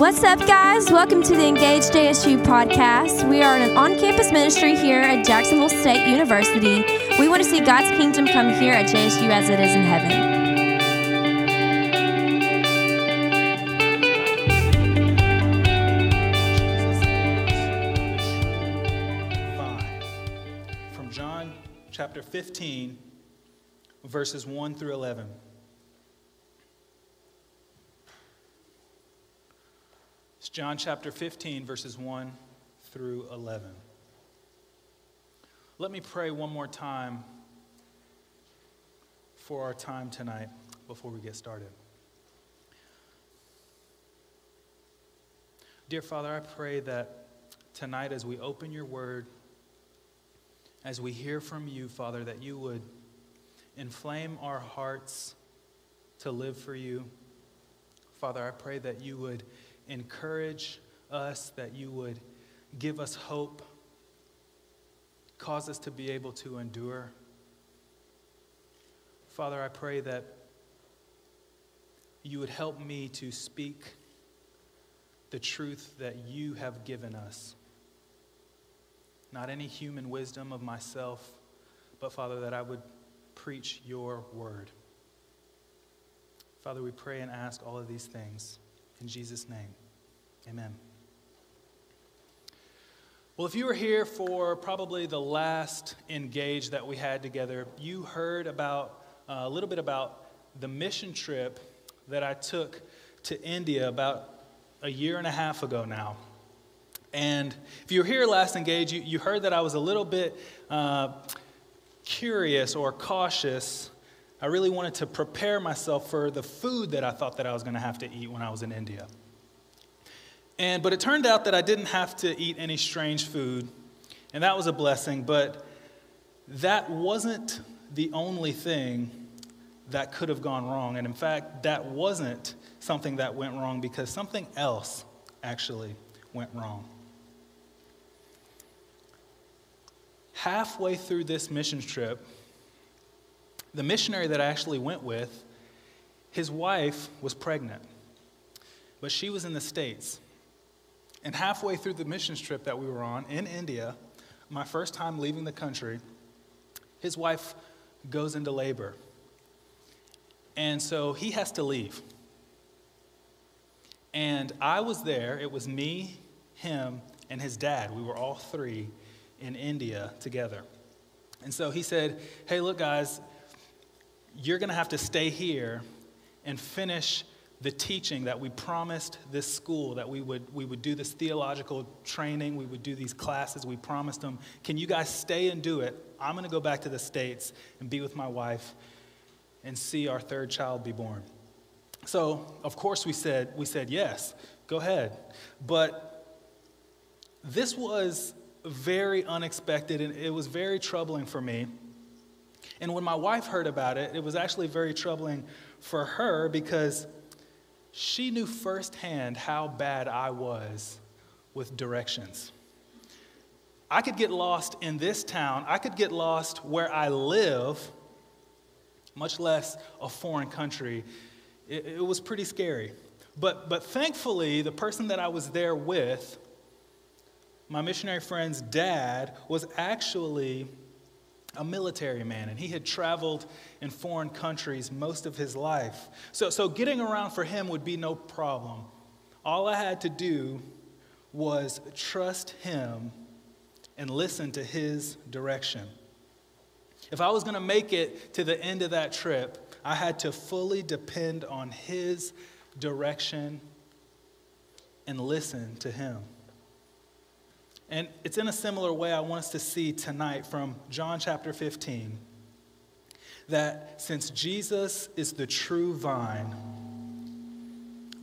What's up, guys? Welcome to the Engage JSU podcast. We are an on campus ministry here at Jacksonville State University. We want to see God's kingdom come here at JSU as it is in heaven. From John chapter 15, verses 1 through 11. John chapter 15, verses 1 through 11. Let me pray one more time for our time tonight before we get started. Dear Father, I pray that tonight as we open your word, as we hear from you, Father, that you would inflame our hearts to live for you. Father, I pray that you would encourage us, that you would give us hope, cause us to be able to endure. Father, I pray that you would help me to speak the truth that you have given us. Not any human wisdom of myself, but Father, that I would preach your word. Father, we pray and ask all of these things in Jesus' name. Amen. Well, if you were here for probably the last engage that we had together, you heard about uh, a little bit about the mission trip that I took to India about a year and a half ago now. And if you were here last engage, you, you heard that I was a little bit uh, curious or cautious. I really wanted to prepare myself for the food that I thought that I was going to have to eat when I was in India. And, but it turned out that I didn't have to eat any strange food, and that was a blessing. But that wasn't the only thing that could have gone wrong. And in fact, that wasn't something that went wrong because something else actually went wrong. Halfway through this mission trip, the missionary that I actually went with, his wife was pregnant, but she was in the States. And halfway through the mission trip that we were on in India, my first time leaving the country, his wife goes into labor. And so he has to leave. And I was there. It was me, him, and his dad. We were all three in India together. And so he said, Hey, look, guys, you're going to have to stay here and finish the teaching that we promised this school that we would, we would do this theological training, we would do these classes, we promised them. Can you guys stay and do it? I'm going to go back to the States and be with my wife and see our third child be born. So, of course, we said, we said yes, go ahead. But this was very unexpected and it was very troubling for me. And when my wife heard about it, it was actually very troubling for her because she knew firsthand how bad I was with directions. I could get lost in this town, I could get lost where I live, much less a foreign country. It, it, was pretty scary. But, but thankfully, the person that I was there with, my missionary friend's dad, was actually a military man, and he had traveled in foreign countries most of his life. So, so getting around for him would be no problem. All I had to do was trust him and listen to his direction. If I was going to make it to the end of that trip, I had to fully depend on his direction and listen to him. And it's in a similar way I want us to see tonight from John chapter 15 that since Jesus is the true vine,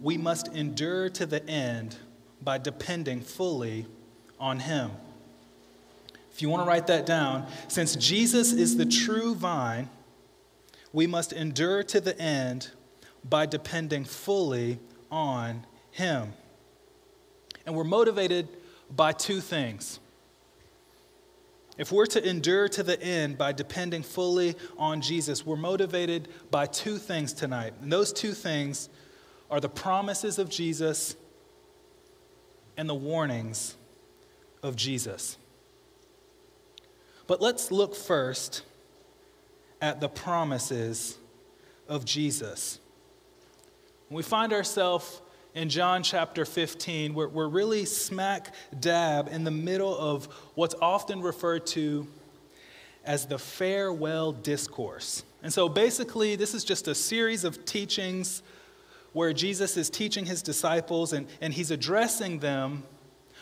we must endure to the end by depending fully on Him. If you want to write that down, since Jesus is the true vine, we must endure to the end by depending fully on Him. And we're motivated by two things. If we're to endure to the end by depending fully on Jesus, we're motivated by two things tonight. And those two things are the promises of Jesus and the warnings of Jesus. But let's look first at the promises of Jesus. When we find ourselves in John chapter 15, we're, we're really smack dab in the middle of what's often referred to as the farewell discourse. And so basically, this is just a series of teachings where Jesus is teaching his disciples and, and he's addressing them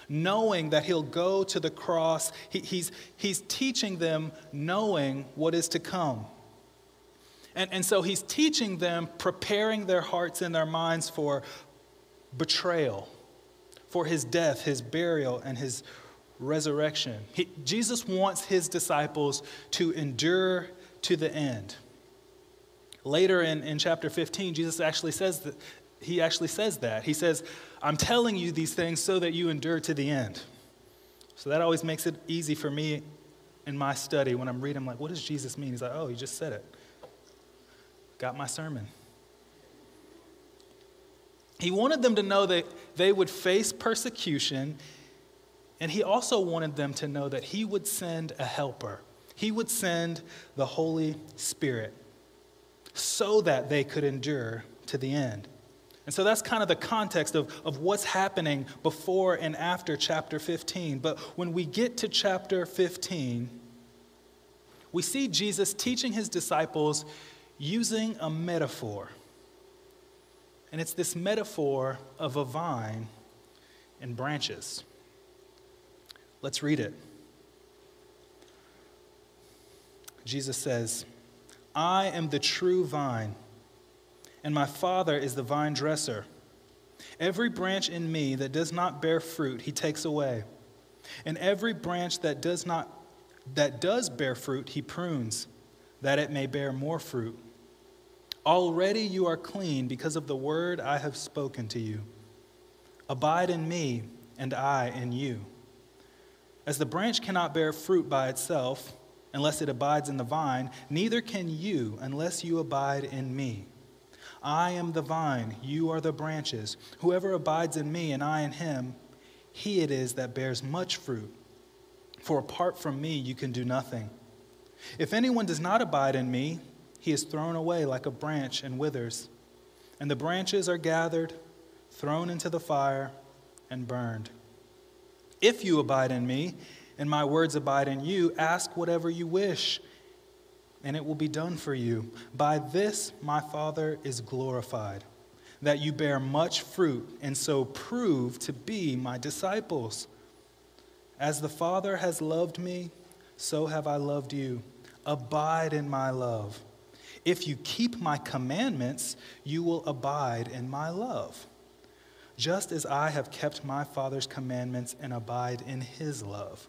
knowing that he'll go to the cross. He, he's, he's teaching them knowing what is to come. And, and so he's teaching them, preparing their hearts and their minds for betrayal, for his death, his burial, and his resurrection. He, Jesus wants his disciples to endure to the end. Later in, in chapter 15, Jesus actually says that he actually says that. He says, I'm telling you these things so that you endure to the end. So that always makes it easy for me in my study when I'm reading, I'm like, what does Jesus mean? He's like, oh, he just said it. Got my sermon. He wanted them to know that they would face persecution, and he also wanted them to know that he would send a helper. He would send the Holy Spirit so that they could endure to the end. And so that's kind of the context of, of what's happening before and after chapter 15. But when we get to chapter 15, we see Jesus teaching his disciples using a metaphor. And it's this metaphor of a vine and branches. Let's read it. Jesus says, I am the true vine and my Father is the vine dresser. Every branch in me that does not bear fruit, he takes away. And every branch that does not that does bear fruit, he prunes, that it may bear more fruit. Already you are clean because of the word I have spoken to you. Abide in me, and I in you. As the branch cannot bear fruit by itself unless it abides in the vine, neither can you unless you abide in me. I am the vine, you are the branches. Whoever abides in me and I in him, he it is that bears much fruit. For apart from me, you can do nothing. If anyone does not abide in me, he is thrown away like a branch and withers. And the branches are gathered, thrown into the fire, and burned. If you abide in me, and my words abide in you, ask whatever you wish and it will be done for you. By this my Father is glorified, that you bear much fruit, and so prove to be my disciples. As the Father has loved me, so have I loved you. Abide in my love. If you keep my commandments, you will abide in my love, just as I have kept my Father's commandments and abide in his love.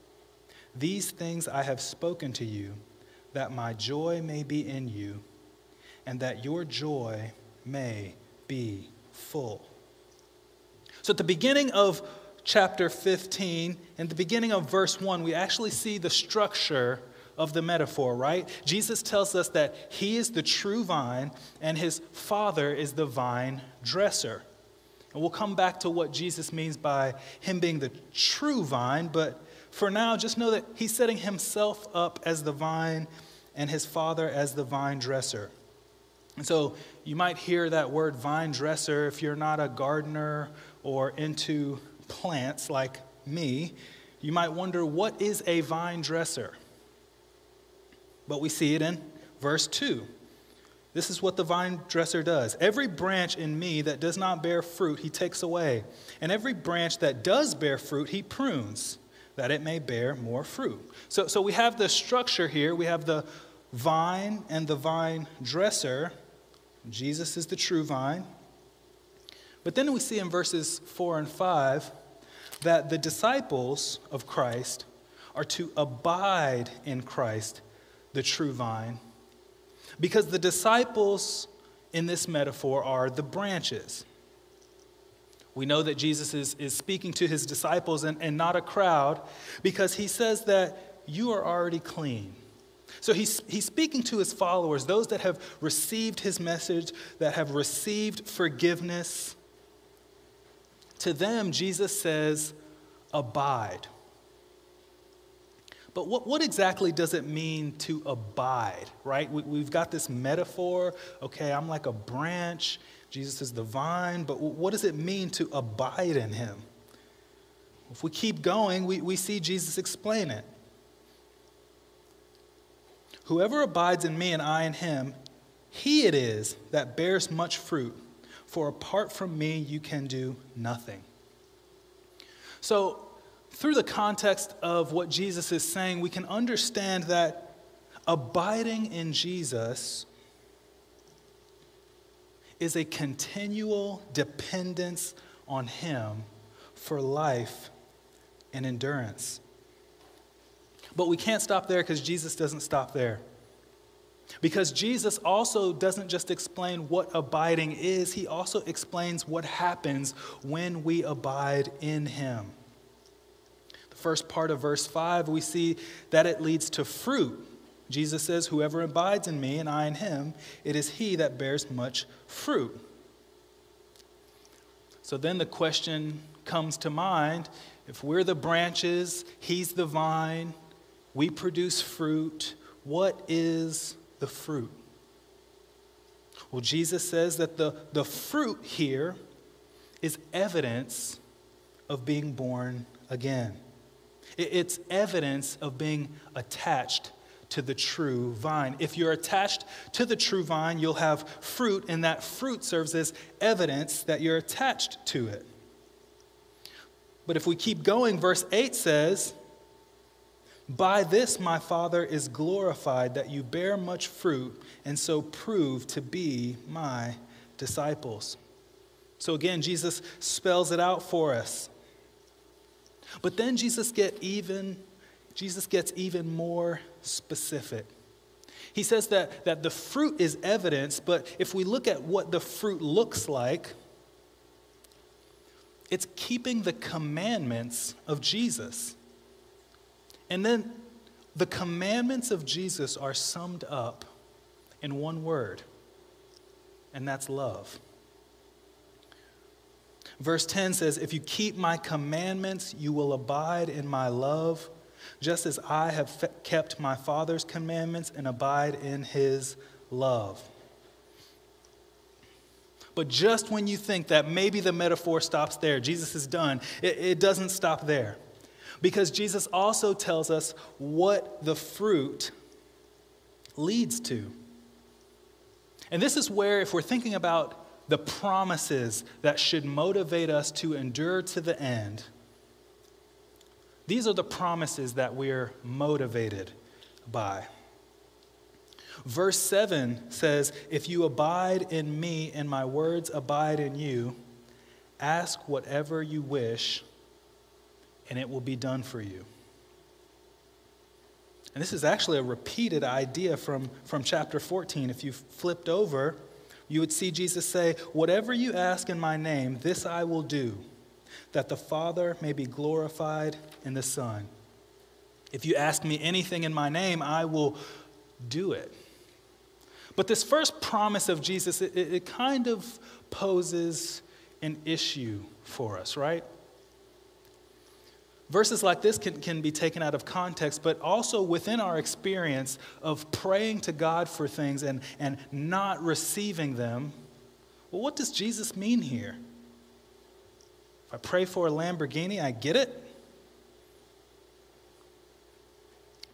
These things I have spoken to you that my joy may be in you, and that your joy may be full. So, at the beginning of chapter 15, in the beginning of verse 1, we actually see the structure of the metaphor, right? Jesus tells us that he is the true vine and his father is the vine dresser. And we'll come back to what Jesus means by him being the true vine, but for now, just know that he's setting himself up as the vine and his father as the vine dresser. And so you might hear that word vine dresser if you're not a gardener or into plants like me. You might wonder, what is a vine dresser? But we see it in verse 2. This is what the vine dresser does. Every branch in me that does not bear fruit, he takes away. And every branch that does bear fruit, he prunes, that it may bear more fruit. So, so we have the structure here. We have the vine and the vine dresser. Jesus is the true vine. But then we see in verses 4 and 5 that the disciples of Christ are to abide in Christ, the true vine, because the disciples in this metaphor are the branches. We know that Jesus is, is speaking to his disciples and, and not a crowd because he says that you are already clean. So he's, he's speaking to his followers, those that have received his message, that have received forgiveness. To them, Jesus says, abide. But what, what exactly does it mean to abide, right? We, have got this metaphor. Okay, I'm like a branch, Jesus is the vine, but what does it mean to abide in him? If we keep going, we, we see Jesus explain it. Whoever abides in me and I in him, he it is that bears much fruit, for apart from me you can do nothing. So, through the context of what Jesus is saying, we can understand that abiding in Jesus is a continual dependence on Him for life and endurance. But we can't stop there because Jesus doesn't stop there. Because Jesus also doesn't just explain what abiding is, he also explains what happens when we abide in him first part of verse 5, we see that it leads to fruit. Jesus says, Whoever abides in me and I in him, it is he that bears much fruit. So then the question comes to mind if we're the branches, he's the vine, we produce fruit, what is the fruit? Well, Jesus says that the, the fruit here is evidence of being born again. It's evidence of being attached to the true vine. If you're attached to the true vine, you'll have fruit, and that fruit serves as evidence that you're attached to it. But if we keep going, verse 8 says, By this my Father is glorified, that you bear much fruit, and so prove to be my disciples. So again, Jesus spells it out for us. But then Jesus get even Jesus gets even more specific. He says that, that the fruit is evidence, but if we look at what the fruit looks like, it's keeping the commandments of Jesus. And then the commandments of Jesus are summed up in one word, and that's love. Verse 10 says, If you keep my commandments, you will abide in my love, just as I have kept my Father's commandments and abide in his love. But just when you think that maybe the metaphor stops there, Jesus is done, it, it doesn't stop there. Because Jesus also tells us what the fruit leads to. And this is where, if we're thinking about the promises that should motivate us to endure to the end. These are the promises that we're motivated by. Verse 7 says, If you abide in me and my words abide in you, ask whatever you wish, and it will be done for you. And this is actually a repeated idea from, from chapter 14. If you flipped over, you would see Jesus say, Whatever you ask in my name, this I will do, that the Father may be glorified in the Son. If you ask me anything in my name, I will do it. But this first promise of Jesus, it, it kind of poses an issue for us, right? Verses like this can, can be taken out of context, but also within our experience of praying to God for things and, and not receiving them. Well, what does Jesus mean here? If I pray for a Lamborghini, I get it.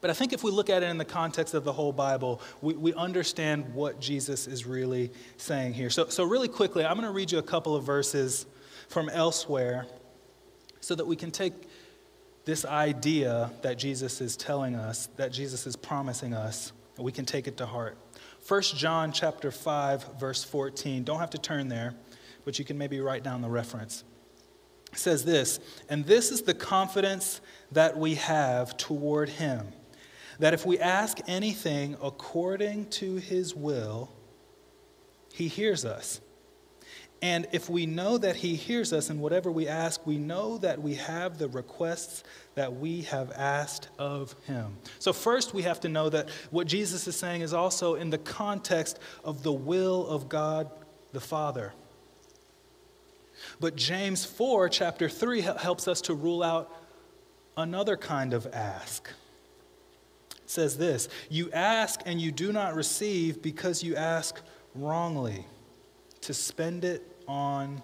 But I think if we look at it in the context of the whole Bible, we, we understand what Jesus is really saying here. So, so really quickly, I'm going to read you a couple of verses from elsewhere so that we can take this idea that Jesus is telling us, that Jesus is promising us, we can take it to heart. 1 John chapter 5 verse 14. Don't have to turn there, but you can maybe write down the reference. It says this, and this is the confidence that we have toward him, that if we ask anything according to his will, he hears us. And if we know that He hears us in whatever we ask, we know that we have the requests that we have asked of Him. So, first, we have to know that what Jesus is saying is also in the context of the will of God the Father. But James 4, chapter 3, helps us to rule out another kind of ask. It says this You ask and you do not receive because you ask wrongly to spend it on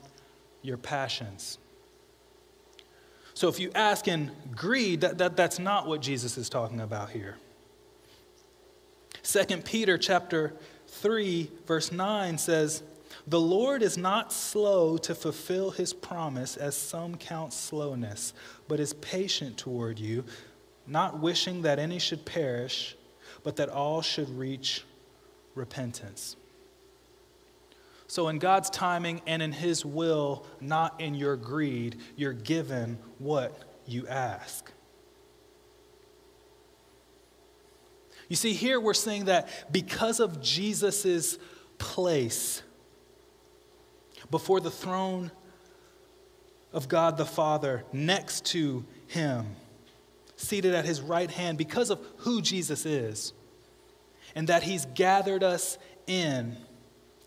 your passions. So if you ask in greed, that, that, that's not what Jesus is talking about here. 2 Peter chapter 3 verse 9 says, "The Lord is not slow to fulfill his promise as some count slowness, but is patient toward you, not wishing that any should perish, but that all should reach repentance." So, in God's timing and in His will, not in your greed, you're given what you ask. You see, here we're saying that because of Jesus' place before the throne of God the Father, next to Him, seated at His right hand, because of who Jesus is, and that He's gathered us in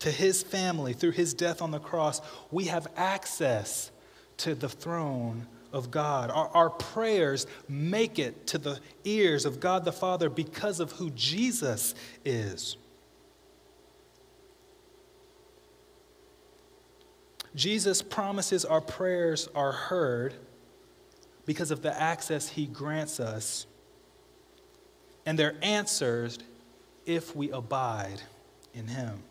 to his family through his death on the cross, we have access to the throne of God. Our, our, prayers make it to the ears of God the Father because of who Jesus is. Jesus promises our prayers are heard because of the access he grants us, and they're answered if we abide in him.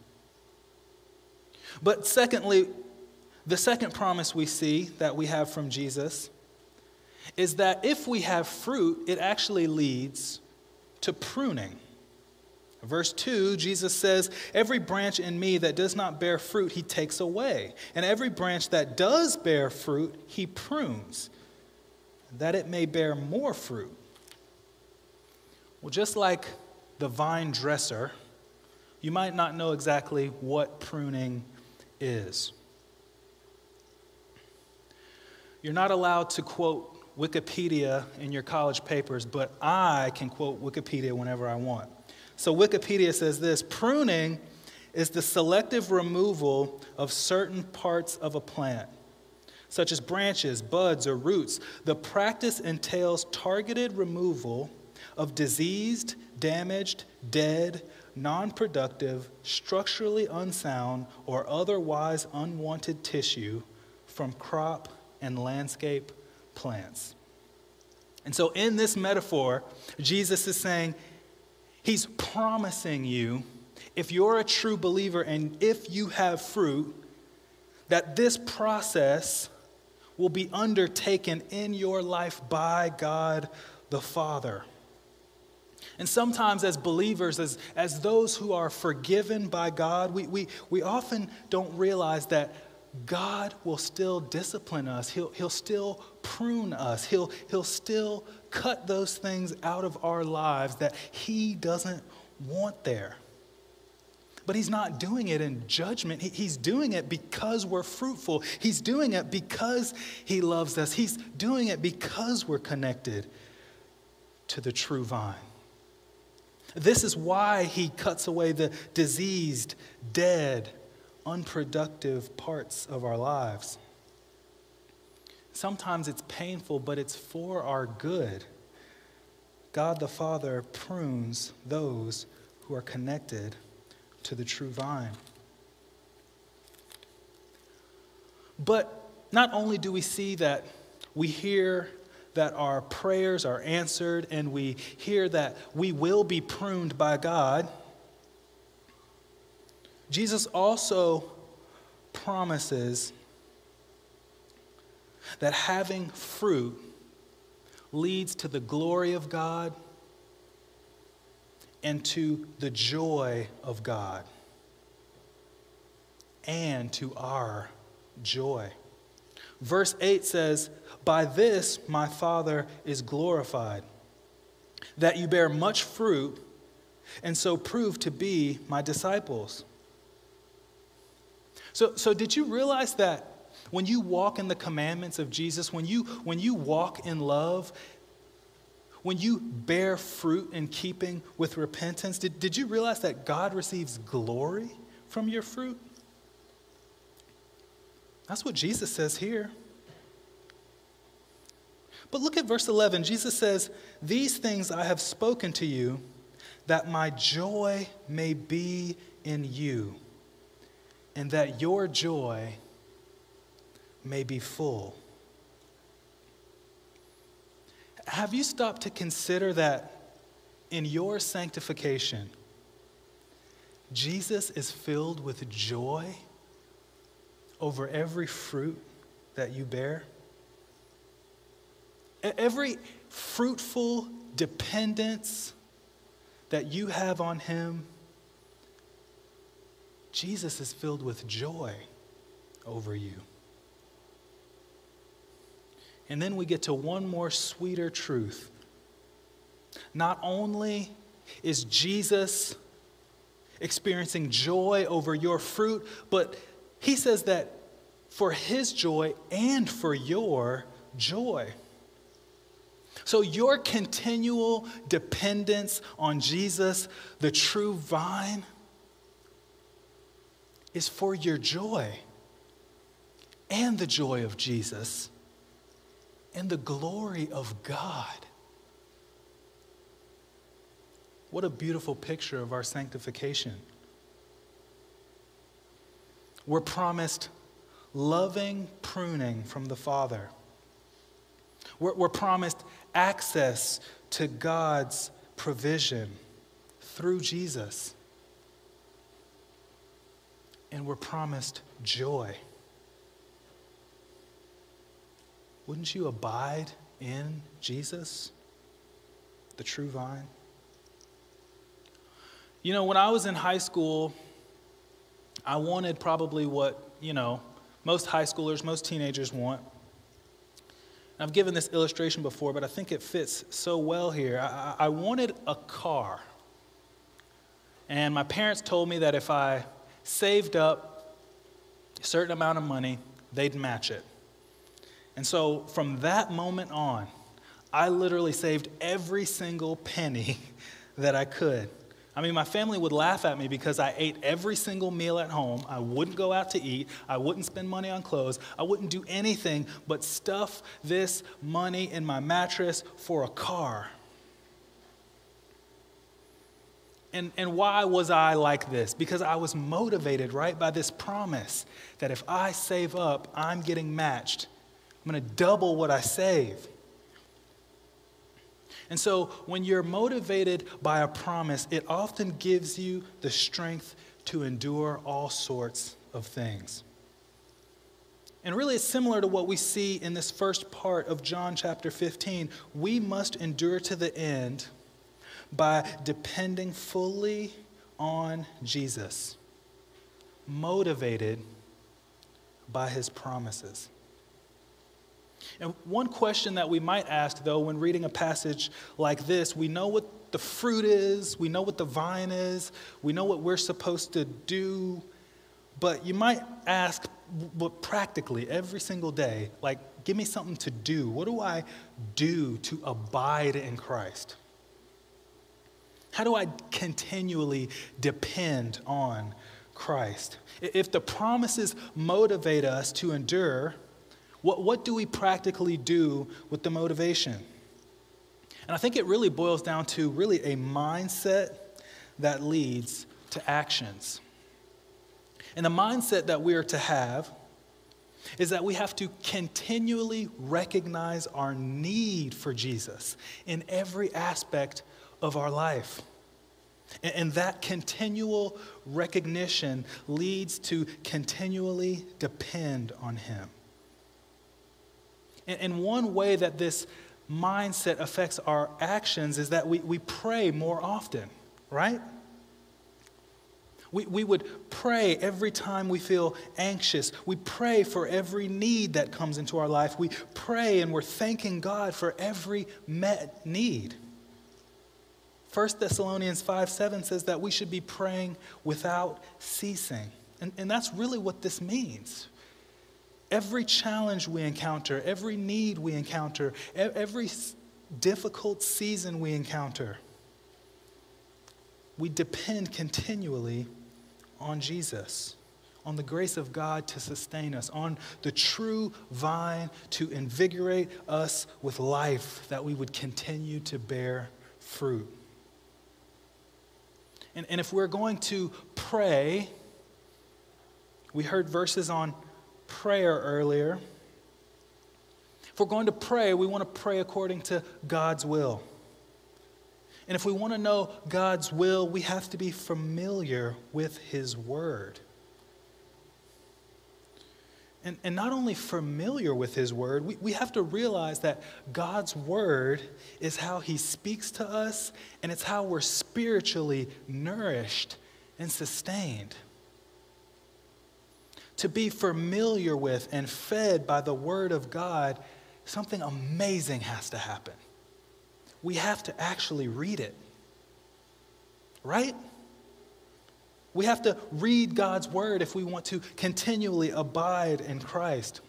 But secondly, the second promise we see that we have from Jesus is that if we have fruit, it actually leads to pruning. Verse 2, Jesus says, Every branch in me that does not bear fruit, he takes away. And every branch that does bear fruit, he prunes, that it may bear more fruit. Well, just like the vine dresser, you might not know exactly what pruning is. You're not allowed to quote Wikipedia in your college papers, but I can quote Wikipedia whenever I want. So Wikipedia says this pruning is the selective removal of certain parts of a plant, such as branches, buds, or roots. The practice entails targeted removal of diseased, damaged, dead, non productive, structurally unsound, or otherwise unwanted tissue from crop and landscape plants. And so, in this metaphor, Jesus is saying, He's promising you, if you're a true believer and if you have fruit, that this process will be undertaken in your life by God the Father. And sometimes, as believers, as, as those who are forgiven by God, we, we, we often don't realize that God will still discipline us. He'll, he'll still prune us. He'll, he'll still cut those things out of our lives that He doesn't want there. But He's not doing it in judgment. He, he's doing it because we're fruitful. He's doing it because He loves us. He's doing it because we're connected to the true vine. This is why he cuts away the diseased, dead, unproductive parts of our lives. Sometimes it's painful, but it's for our good. God the Father prunes those who are connected to the true vine. But not only do we see that we hear that our prayers are answered and we hear that we will be pruned by God, Jesus also promises that having fruit leads to the glory of God and to the joy of God and to our joy. Verse 8 says, By this my Father is glorified, that you bear much fruit, and so prove to be my disciples. So, so did you realize that when you walk in the commandments of Jesus, when you, when you walk in love, when you bear fruit in keeping with repentance, did, did you realize that God receives glory from your fruit? That's what Jesus says here. But look at verse 11. Jesus says, These things I have spoken to you, that my joy may be in you, and that your joy may be full. Have you stopped to consider that in your sanctification, Jesus is filled with joy over every fruit that you bear? Every fruitful dependence that you have on Him, Jesus is filled with joy over you. And then we get to one more sweeter truth. Not only is Jesus experiencing joy over your fruit, but he says that for his joy and for your joy. So, your continual dependence on Jesus, the true vine, is for your joy and the joy of Jesus and the glory of God. What a beautiful picture of our sanctification. We're promised loving pruning from the Father. We're, we're promised access to God's provision through Jesus. And we're promised joy. Wouldn't you abide in Jesus, the true vine? You know, when I was in high school, I wanted probably what, you know, most high schoolers, most teenagers want. I've given this illustration before, but I think it fits so well here. I, I wanted a car. And my parents told me that if I saved up a certain amount of money, they'd match it. And so from that moment on, I literally saved every single penny that I could. I mean, my family would laugh at me because I ate every single meal at home. I wouldn't go out to eat. I wouldn't spend money on clothes. I wouldn't do anything but stuff this money in my mattress for a car. And, and why was I like this? Because I was motivated, right, by this promise that if I save up, I'm getting matched. I'm going to double what I save. And so when you're motivated by a promise, it often gives you the strength to endure all sorts of things. And really, it's similar to what we see in this first part of John chapter 15. We must endure to the end by depending fully on Jesus, motivated by his promises. And one question that we might ask, though, when reading a passage like this, we know what the fruit is, we know what the vine is, we know what we're supposed to do, but you might ask, but practically every single day, like, give me something to do. What do I do to abide in Christ? How do I continually depend on Christ? If the promises motivate us to endure, what, what do we practically do with the motivation? And I think it really boils down to really a mindset that leads to actions. And the mindset that we are to have is that we have to continually recognize our need for Jesus in every aspect of our life. And that continual recognition leads to continually depend on Him. And one way that this mindset affects our actions is that we, we pray more often, right? We, we would pray every time we feel anxious. We pray for every need that comes into our life. We pray and we're thanking God for every met need. 1 Thessalonians 5 7 says that we should be praying without ceasing. And, and that's really what this means. Every challenge we encounter, every need we encounter, every difficult season we encounter, we depend continually on Jesus. on the grace of God to sustain us, on the true vine to invigorate us with life, that we would continue to bear fruit. And, and if we're going to pray, we heard verses on prayer earlier. If we're going to pray, we want to pray according to God's will. And if we want to know God's will, we have to be familiar with His Word. And, and not only familiar with His Word, we, we have to realize that God's Word is how He speaks to us, and it's how we're spiritually nourished and sustained. To be familiar with and fed by the Word of God, something amazing has to happen. We have to actually read it, right? We have to read God's word if we want to continually abide in Christ.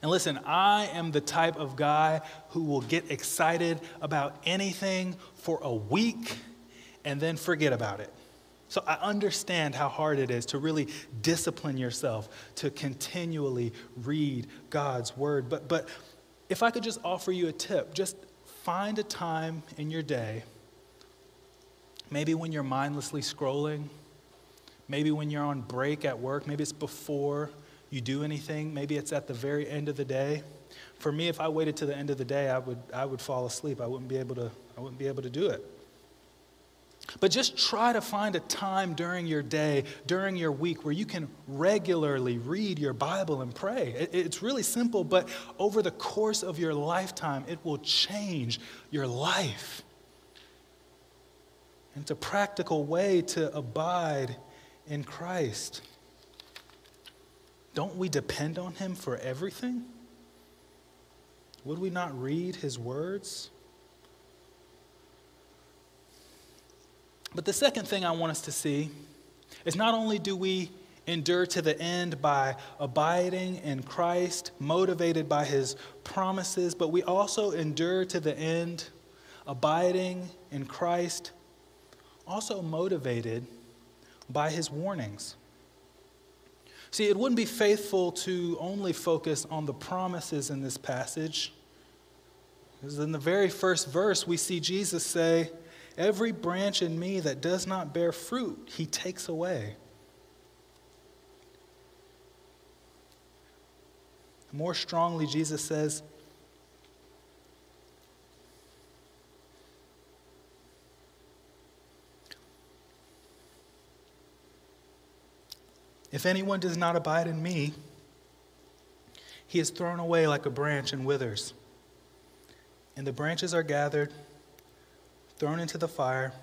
And listen, I am the type of guy who will get excited about anything for a week and then forget about it. So I understand how hard it is to really discipline yourself to continually read God's word. But, but if I could just offer you a tip, just find a time in your day, maybe when you're mindlessly scrolling Maybe when you're on break at work, maybe it's before you do anything, maybe it's at the very end of the day. For me, if I waited to the end of the day, I would, I would fall asleep. I wouldn't be able to, I wouldn't be able to do it. But just try to find a time during your day, during your week, where you can regularly read your Bible and pray. It's really simple, but over the course of your lifetime, it will change your life. And it's a practical way to abide in Christ, don't we depend on Him for everything? Would we not read His words? But the second thing I want us to see is not only do we endure to the end by abiding in Christ, motivated by His promises, but we also endure to the end, abiding in Christ, also motivated by his warnings. See, it wouldn't be faithful to only focus on the promises in this passage. Because in the very first verse, we see Jesus say, Every branch in me that does not bear fruit, he takes away. More strongly, Jesus says, If anyone does not abide in me, he is thrown away like a branch and withers. And the branches are gathered, thrown into the fire,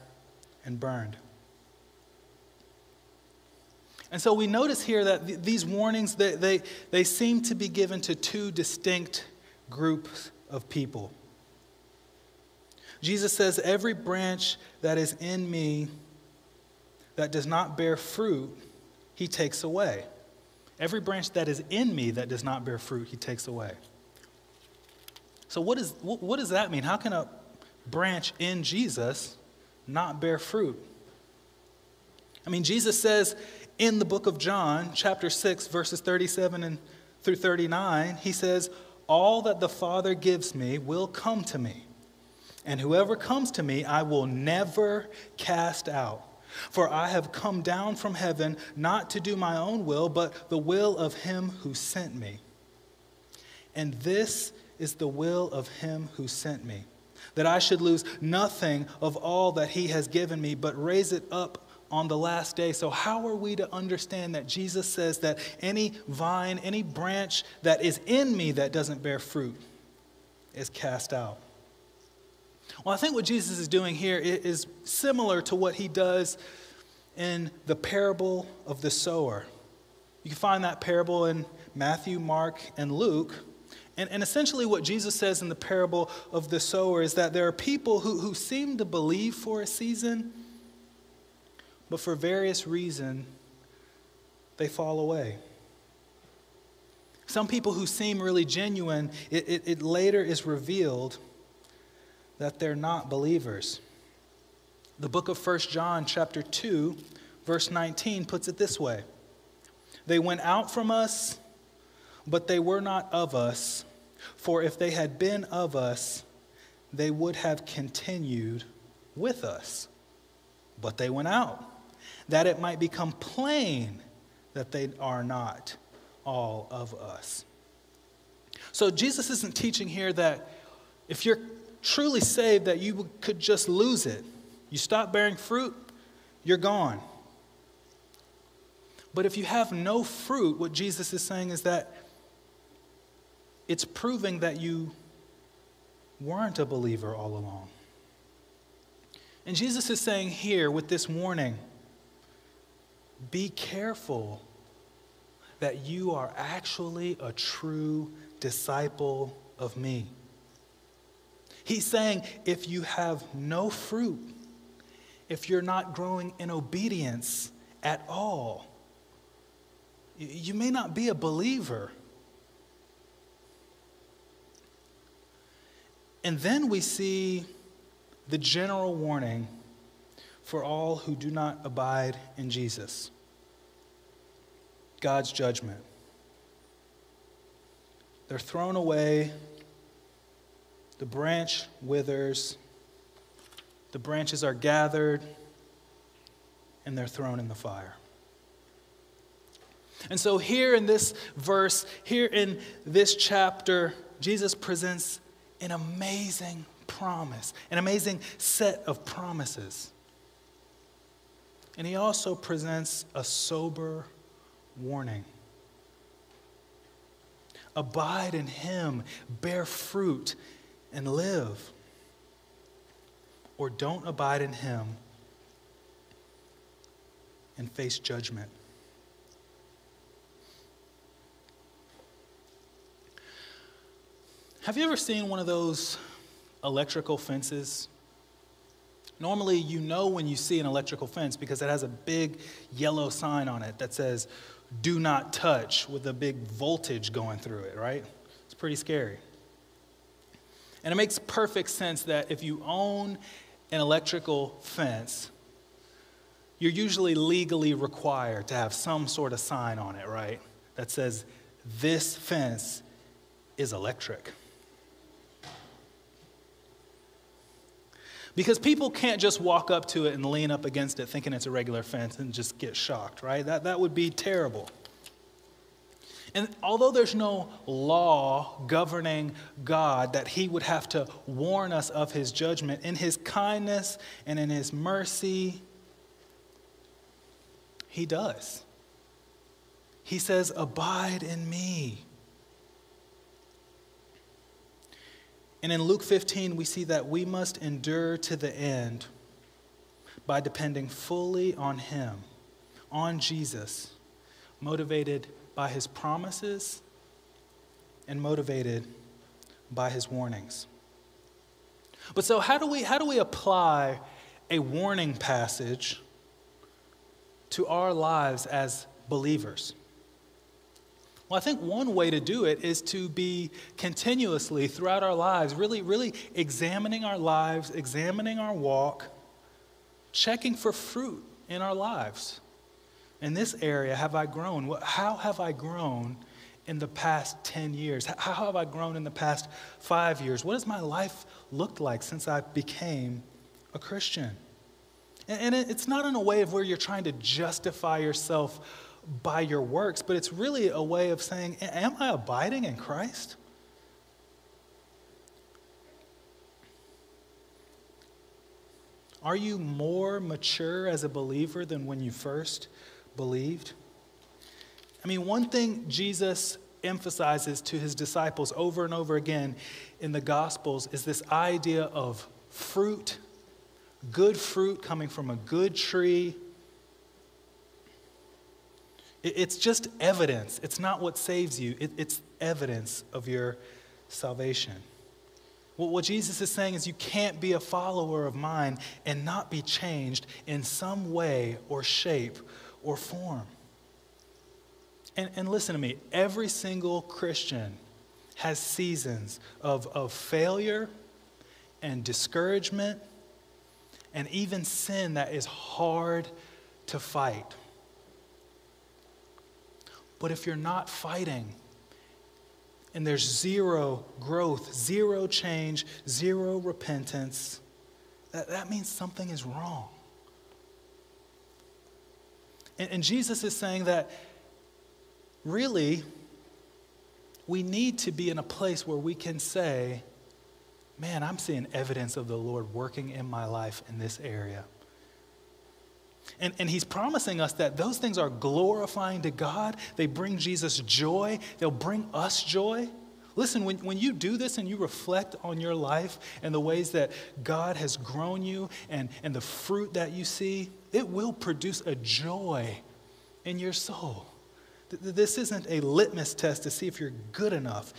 and burned. And so we notice here that th- these warnings, they, they, they seem to be given to two distinct groups of people. Jesus says, Every branch that is in me that does not bear fruit, he takes away. Every branch that is in me that does not bear fruit, he takes away. So, what, is, what does that mean? How can a branch in Jesus not bear fruit? I mean, Jesus says in the book of John, chapter 6, verses 37 and through 39, he says, All that the Father gives me will come to me, and whoever comes to me, I will never cast out. For I have come down from heaven not to do my own will, but the will of him who sent me. And this is the will of him who sent me, that I should lose nothing of all that he has given me, but raise it up on the last day. So, how are we to understand that Jesus says that any vine, any branch that is in me that doesn't bear fruit is cast out? Well, I think what Jesus is doing here is similar to what he does in the parable of the sower. You can find that parable in Matthew, Mark, and Luke. And, and essentially, what Jesus says in the parable of the sower is that there are people who, who seem to believe for a season, but for various reasons, they fall away. Some people who seem really genuine, it, it, it later is revealed that they're not believers. The book of 1 John, chapter 2, verse 19, puts it this way They went out from us, but they were not of us. For if they had been of us, they would have continued with us. But they went out, that it might become plain that they are not all of us. So Jesus isn't teaching here that if you're truly saved, that you could just lose it. You stop bearing fruit, you're gone. But if you have no fruit, what Jesus is saying is that it's proving that you weren't a believer all along. And Jesus is saying here with this warning be careful that you are actually a true disciple of me. He's saying if you have no fruit, if you're not growing in obedience at all, you may not be a believer. And then we see the general warning for all who do not abide in Jesus God's judgment. They're thrown away, the branch withers, the branches are gathered, and they're thrown in the fire. And so, here in this verse, here in this chapter, Jesus presents an amazing promise, an amazing set of promises. And he also presents a sober warning. Abide in him, bear fruit, and live. Or don't abide in him and face judgment. Have you ever seen one of those electrical fences? Normally, you know when you see an electrical fence because it has a big yellow sign on it that says, do not touch, with a big voltage going through it, right? It's pretty scary. And it makes perfect sense that if you own an electrical fence, you're usually legally required to have some sort of sign on it, right? That says, this fence is electric. Because people can't just walk up to it and lean up against it thinking it's a regular fence and just get shocked, right? That, that would be terrible. And although there's no law governing God that he would have to warn us of his judgment, in his kindness and in his mercy, he does. He says, Abide in me. And in Luke 15, we see that we must endure to the end by depending fully on Him, on Jesus, motivated by His promises and motivated by His warnings. But so, how do we, how do we apply a warning passage to our lives as believers? Well, I think one way to do it is to be continuously throughout our lives, really, really examining our lives, examining our walk, checking for fruit in our lives. In this area, have I grown? How have I grown in the past 10 years? How have I grown in the past five years? What has my life looked like since I became a Christian? And it's not in a way of where you're trying to justify yourself by your works, but it's really a way of saying, Am I abiding in Christ? Are you more mature as a believer than when you first believed? I mean, one thing Jesus emphasizes to his disciples over and over again in the Gospels is this idea of fruit, good fruit coming from a good tree it's just evidence. It's not what saves you, it's evidence of your salvation. what Jesus is saying is you can't be a follower of mine and not be changed in some way or shape or form. And, and listen to me every single Christian has seasons of, of failure and discouragement and even sin that is hard to fight. But if you're not fighting, and there's zero growth, zero change, zero repentance, that, that means something is wrong. And, and Jesus is saying that really, we need to be in a place where we can say, man, I'm seeing evidence of the Lord working in my life in this area. And, and he's promising us that those things are glorifying to God. They bring Jesus joy, they'll bring us joy. Listen, when, when you do this and you reflect on your life and the ways that God has grown you and, and the fruit that you see, it will produce a joy in your soul. This isn't a litmus test to see if you're good enough.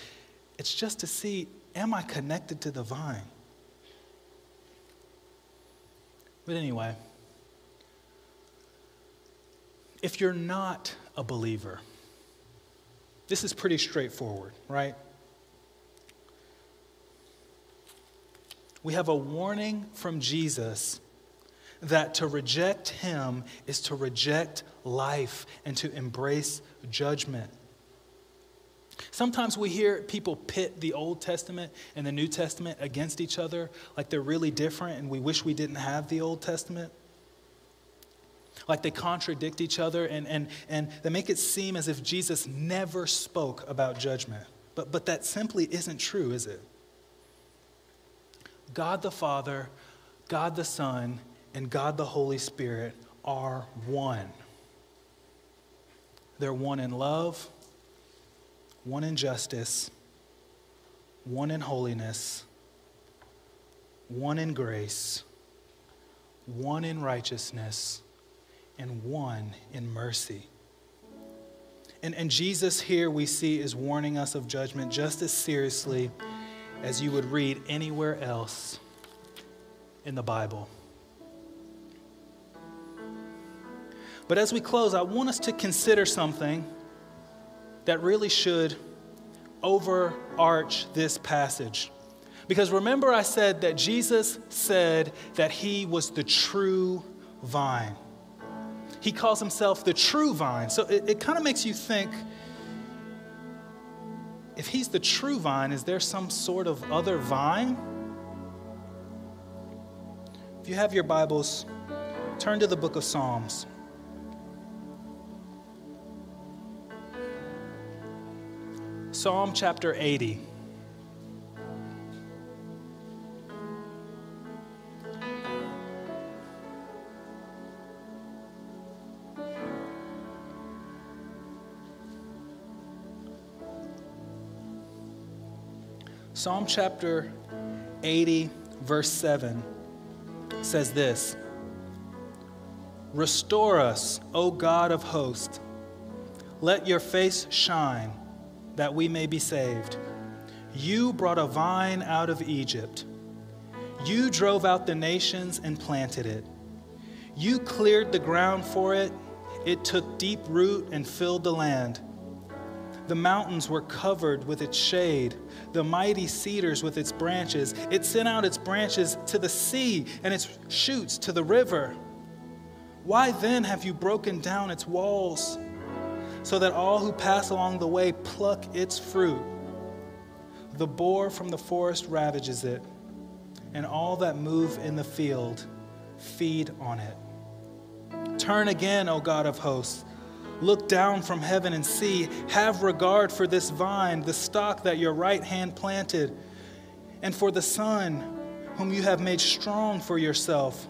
It's just to see, am I connected to the vine? But anyway, if you're not a believer, this is pretty straightforward, right? We have a warning from Jesus that to reject him is to reject life and to embrace judgment. Sometimes we hear people pit the Old Testament and the New Testament against each other like they're really different and we wish we didn't have the Old Testament. Like they contradict each other and, and, and they make it seem as if Jesus never spoke about judgment. But, but that simply isn't true, is it? God the Father, God the Son, and God the Holy Spirit are one. They're one in love, one in justice, one in holiness, one in grace, one in righteousness, and one in mercy. And, and Jesus here we see is warning us of judgment just as seriously as you would read anywhere else in the Bible. But as we close, I want us to consider something that really should overarch this passage. Because remember, I said that Jesus said that he was the true vine. He calls himself the true vine. So it, it kind of makes you think if he's the true vine, is there some sort of other vine? If you have your Bibles, turn to the book of Psalms. Psalm chapter 80. Psalm chapter 80, verse 7 says this Restore us, O God of hosts. Let your face shine that we may be saved. You brought a vine out of Egypt. You drove out the nations and planted it. You cleared the ground for it. It took deep root and filled the land. The mountains were covered with its shade, the mighty cedars with its branches. It sent out its branches to the sea and its shoots to the river. Why then have you broken down its walls? so that all who pass along the way pluck its fruit. The boar from the forest ravages it, and all that move in the field feed on it. Turn again, O God of hosts. Look down from heaven and see. Have regard for this vine, the stock that your right hand planted, and for the son whom you have made strong for yourself.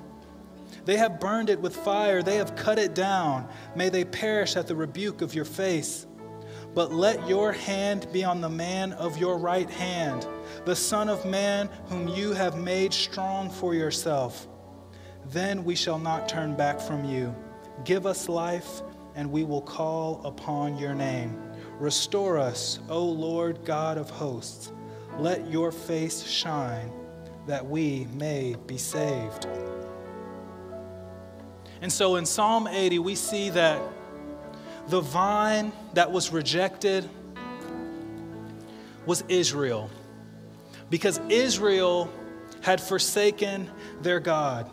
They have burned it with fire, they have cut it down. May they perish at the rebuke of your face. But let your hand be on the man of your right hand, the Son of Man whom you have made strong for yourself. Then we shall not turn back from you. Give us life, and we will call upon your name. Restore us, O Lord God of hosts. Let your face shine, that we may be saved. And so in Psalm 80, we see that the vine that was rejected was Israel, because Israel had forsaken their God.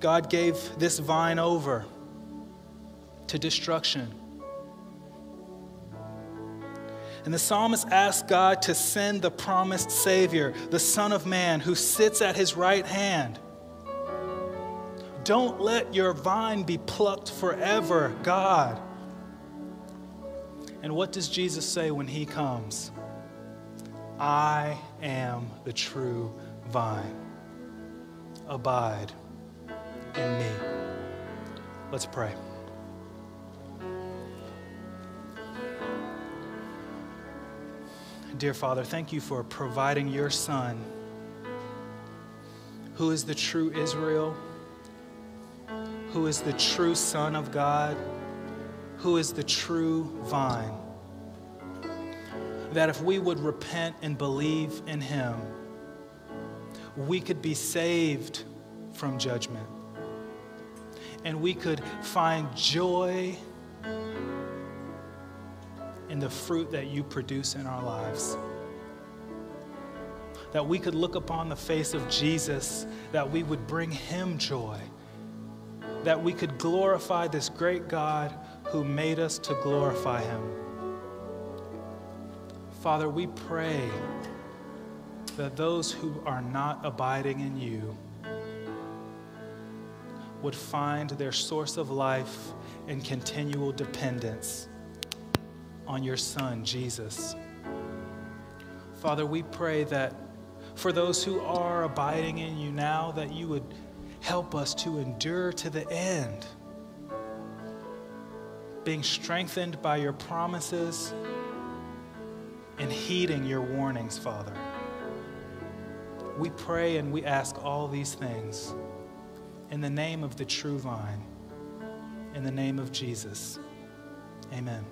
God gave this vine over to destruction. And the psalmist asked God to send the promised Savior, the Son of Man, who sits at his right hand. Don't let your vine be plucked forever, God. And what does Jesus say when he comes? I am the true vine. Abide in me. Let's pray. Dear Father, thank you for providing your Son, who is the true Israel, who is the true Son of God, who is the true vine. That if we would repent and believe in him, we could be saved from judgment. And we could find joy in the fruit that you produce in our lives. That we could look upon the face of Jesus, that we would bring him joy. That we could glorify this great God who made us to glorify him. Father, we pray that those who are not abiding in you would find their source of life in continual dependence on your Son, Jesus. Father, we pray that for those who are abiding in you now, that you would help us to endure to the end, being strengthened by your promises and heeding your warnings, Father. We pray and we ask all these things in the name of the true vine, in the name of Jesus. Amen.